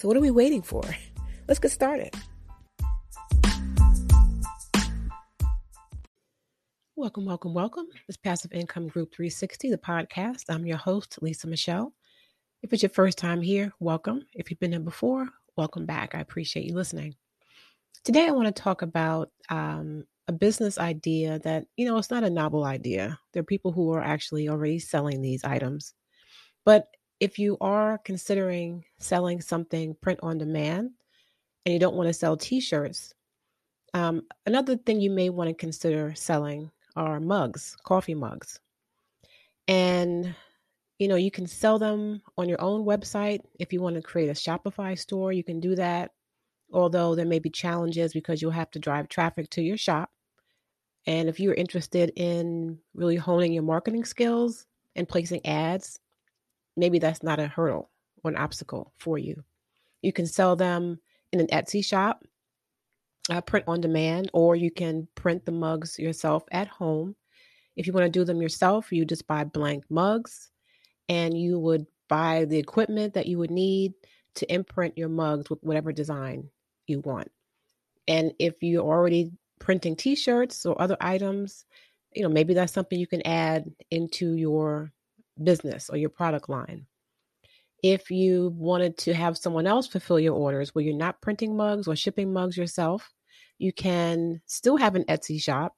So, what are we waiting for? Let's get started. Welcome, welcome, welcome. It's Passive Income Group 360, the podcast. I'm your host, Lisa Michelle. If it's your first time here, welcome. If you've been here before, welcome back. I appreciate you listening. Today, I want to talk about um, a business idea that, you know, it's not a novel idea. There are people who are actually already selling these items. But if you are considering selling something print on demand and you don't want to sell t shirts, um, another thing you may want to consider selling are mugs, coffee mugs. And you know, you can sell them on your own website. If you want to create a Shopify store, you can do that. Although there may be challenges because you'll have to drive traffic to your shop. And if you're interested in really honing your marketing skills and placing ads maybe that's not a hurdle or an obstacle for you. You can sell them in an Etsy shop, uh, print on demand, or you can print the mugs yourself at home. If you want to do them yourself, you just buy blank mugs and you would buy the equipment that you would need to imprint your mugs with whatever design you want. And if you're already printing t shirts or other items, you know, maybe that's something you can add into your business or your product line. If you wanted to have someone else fulfill your orders where you're not printing mugs or shipping mugs yourself, you can still have an Etsy shop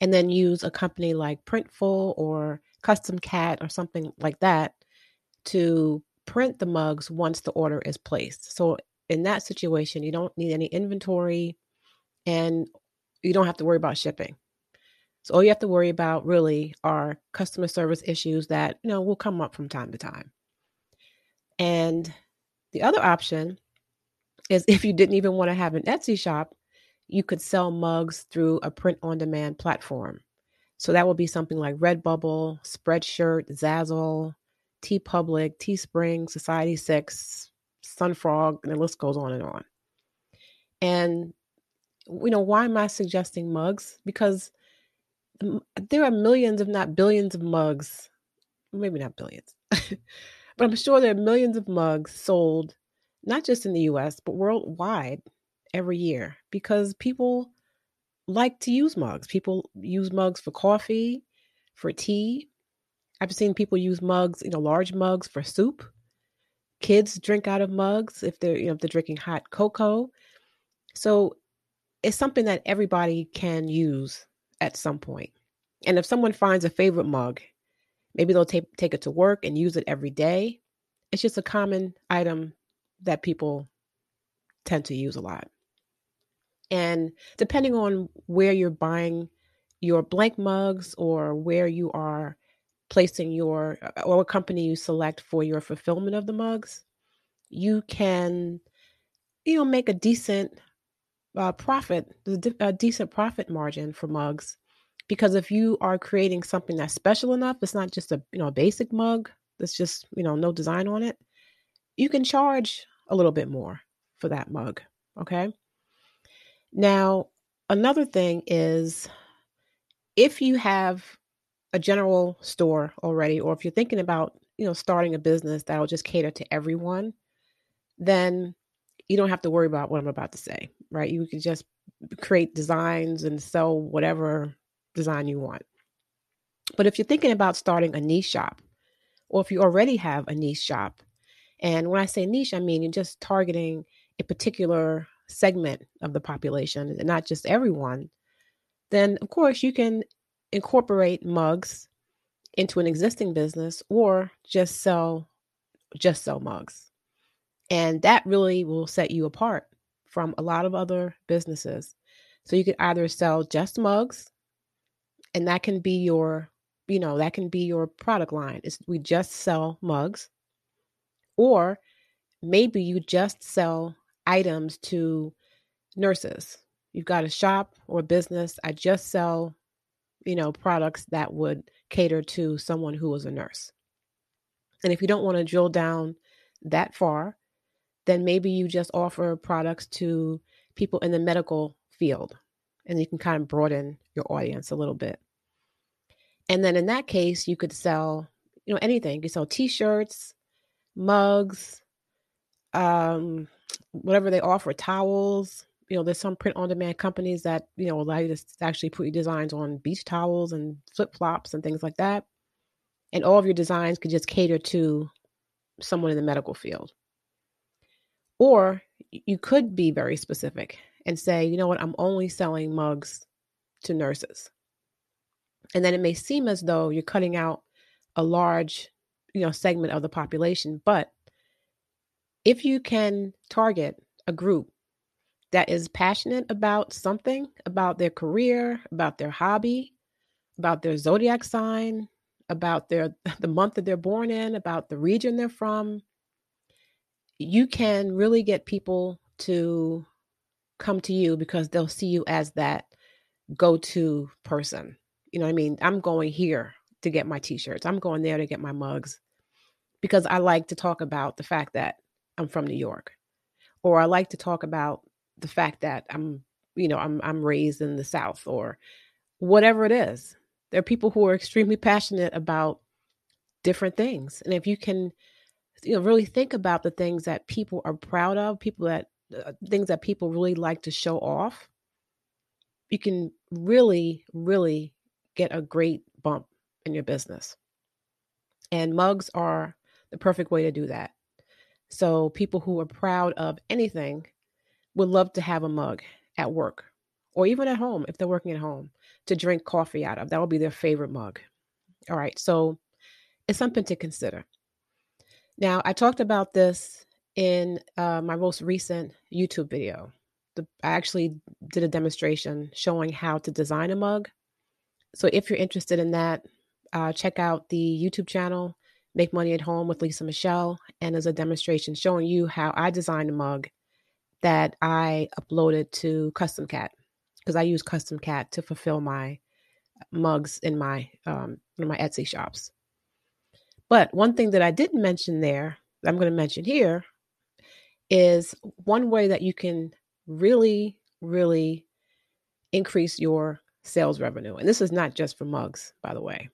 and then use a company like Printful or Custom Cat or something like that to print the mugs once the order is placed. So in that situation, you don't need any inventory and you don't have to worry about shipping. So all you have to worry about really are customer service issues that, you know, will come up from time to time. And the other option is if you didn't even want to have an Etsy shop, you could sell mugs through a print on demand platform. So that would be something like Redbubble, Spreadshirt, Zazzle, TeePublic, Teespring, Society Six, Sunfrog, and the list goes on and on. And you know, why am I suggesting mugs? Because there are millions, if not billions, of mugs. Maybe not billions, but I'm sure there are millions of mugs sold, not just in the US, but worldwide every year because people like to use mugs. People use mugs for coffee, for tea. I've seen people use mugs, you know, large mugs for soup. Kids drink out of mugs if they're, you know, if they're drinking hot cocoa. So it's something that everybody can use at some point. And if someone finds a favorite mug, maybe they'll take take it to work and use it every day. It's just a common item that people tend to use a lot. And depending on where you're buying your blank mugs or where you are placing your uh, or what company you select for your fulfillment of the mugs, you can you know make a decent uh, profit, a decent profit margin for mugs. Because if you are creating something that's special enough, it's not just a you know a basic mug that's just you know no design on it. You can charge a little bit more for that mug. Okay. Now, another thing is if you have a general store already, or if you're thinking about you know starting a business that'll just cater to everyone, then you don't have to worry about what I'm about to say, right? You can just create designs and sell whatever design you want. But if you're thinking about starting a niche shop, or if you already have a niche shop, and when I say niche, I mean you're just targeting a particular segment of the population and not just everyone, then of course you can incorporate mugs into an existing business or just sell just sell mugs. And that really will set you apart from a lot of other businesses. So you could either sell just mugs and that can be your you know that can be your product line it's we just sell mugs or maybe you just sell items to nurses you've got a shop or business i just sell you know products that would cater to someone who is a nurse and if you don't want to drill down that far then maybe you just offer products to people in the medical field and you can kind of broaden your audience a little bit and then in that case you could sell you know anything you could sell t-shirts mugs um whatever they offer towels you know, there's some print on demand companies that, you know, allow you to actually put your designs on beach towels and flip flops and things like that. And all of your designs could just cater to someone in the medical field. Or you could be very specific and say, you know what, I'm only selling mugs to nurses. And then it may seem as though you're cutting out a large, you know, segment of the population, but if you can target a group that is passionate about something, about their career, about their hobby, about their zodiac sign, about their the month that they're born in, about the region they're from, you can really get people to come to you because they'll see you as that go-to person. You know I mean? I'm going here to get my t-shirts. I'm going there to get my mugs because I like to talk about the fact that I'm from New York. Or I like to talk about the fact that I'm, you know, I'm I'm raised in the South or whatever it is. There are people who are extremely passionate about different things. And if you can, you know, really think about the things that people are proud of, people that uh, things that people really like to show off, you can really, really get a great bump in your business. And mugs are the perfect way to do that. So people who are proud of anything would love to have a mug at work or even at home if they're working at home to drink coffee out of. That would be their favorite mug. All right. So it's something to consider. Now, I talked about this in uh, my most recent YouTube video. The, I actually did a demonstration showing how to design a mug. So if you're interested in that, uh, check out the YouTube channel, Make Money at Home with Lisa Michelle. And there's a demonstration showing you how I designed a mug that I uploaded to Custom Cat because I use Custom Cat to fulfill my mugs in my um, in my Etsy shops. But one thing that I didn't mention there, I'm going to mention here, is one way that you can really, really increase your sales revenue. And this is not just for mugs, by the way.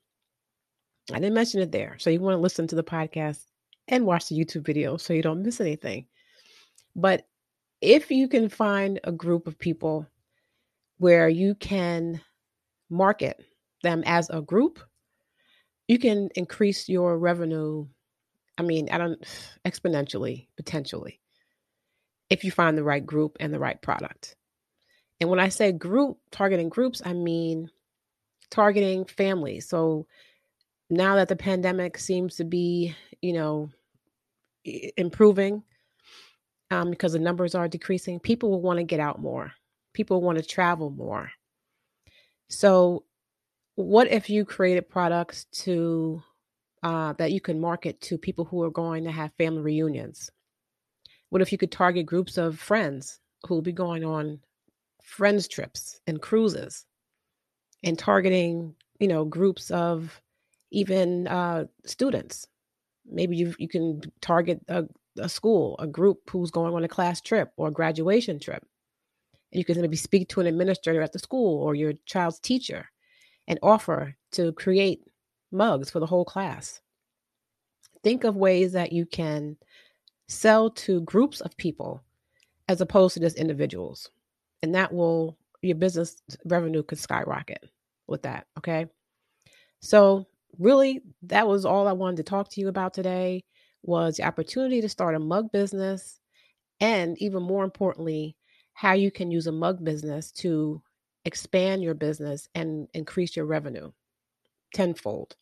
I didn't mention it there. So you want to listen to the podcast and watch the YouTube video so you don't miss anything. But if you can find a group of people where you can market them as a group, you can increase your revenue. I mean, I don't exponentially, potentially, if you find the right group and the right product. And when I say group, targeting groups, I mean targeting families. So now that the pandemic seems to be, you know, improving, um, because the numbers are decreasing, people will want to get out more. People want to travel more. So, what if you created products to uh, that you can market to people who are going to have family reunions? What if you could target groups of friends who will be going on friends trips and cruises, and targeting you know groups of even uh, students? Maybe you you can target a, a school, a group who's going on a class trip or a graduation trip. And you can maybe speak to an administrator at the school or your child's teacher and offer to create mugs for the whole class. Think of ways that you can sell to groups of people as opposed to just individuals. And that will, your business revenue could skyrocket. with that. Okay. So, really, that was all I wanted to talk to you about today was the opportunity to start a mug business and even more importantly, how you can use a mug business to expand your business and increase your revenue tenfold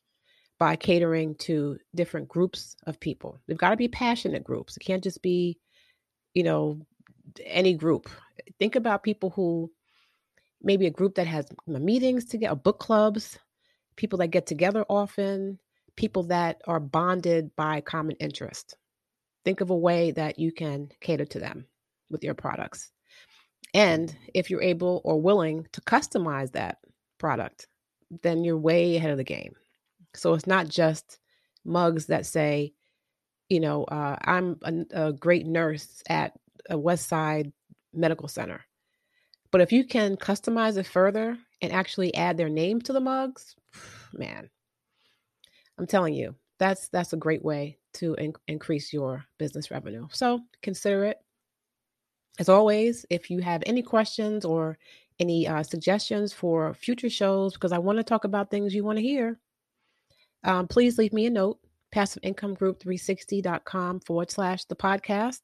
by catering to different groups of people. They've got to be passionate groups. It can't just be, you know, any group. Think about people who maybe a group that has meetings together, uh, book clubs, people that get together often, people that are bonded by common interest. Think of a way that you can cater to them with your products. And if you're able or willing to customize that product, then you're way ahead of the game. So it's not just mugs that say, you know, uh, I'm a, a great nurse at a West Side Medical Center. But if you can customize it further and actually add their name to the mugs, man, I'm telling you, that's that's a great way to in- increase your business revenue. So consider it. As always, if you have any questions or any uh, suggestions for future shows, because I want to talk about things you want to hear, um, please leave me a note, passiveincomeGroup360.com forward slash the podcast.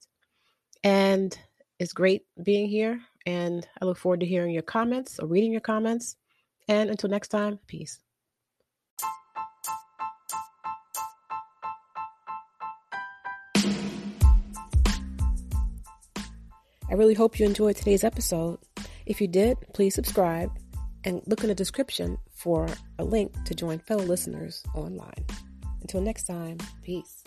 And it's great being here. And I look forward to hearing your comments or reading your comments. And until next time, peace. I really hope you enjoyed today's episode. If you did, please subscribe and look in the description for a link to join fellow listeners online. Until next time, peace.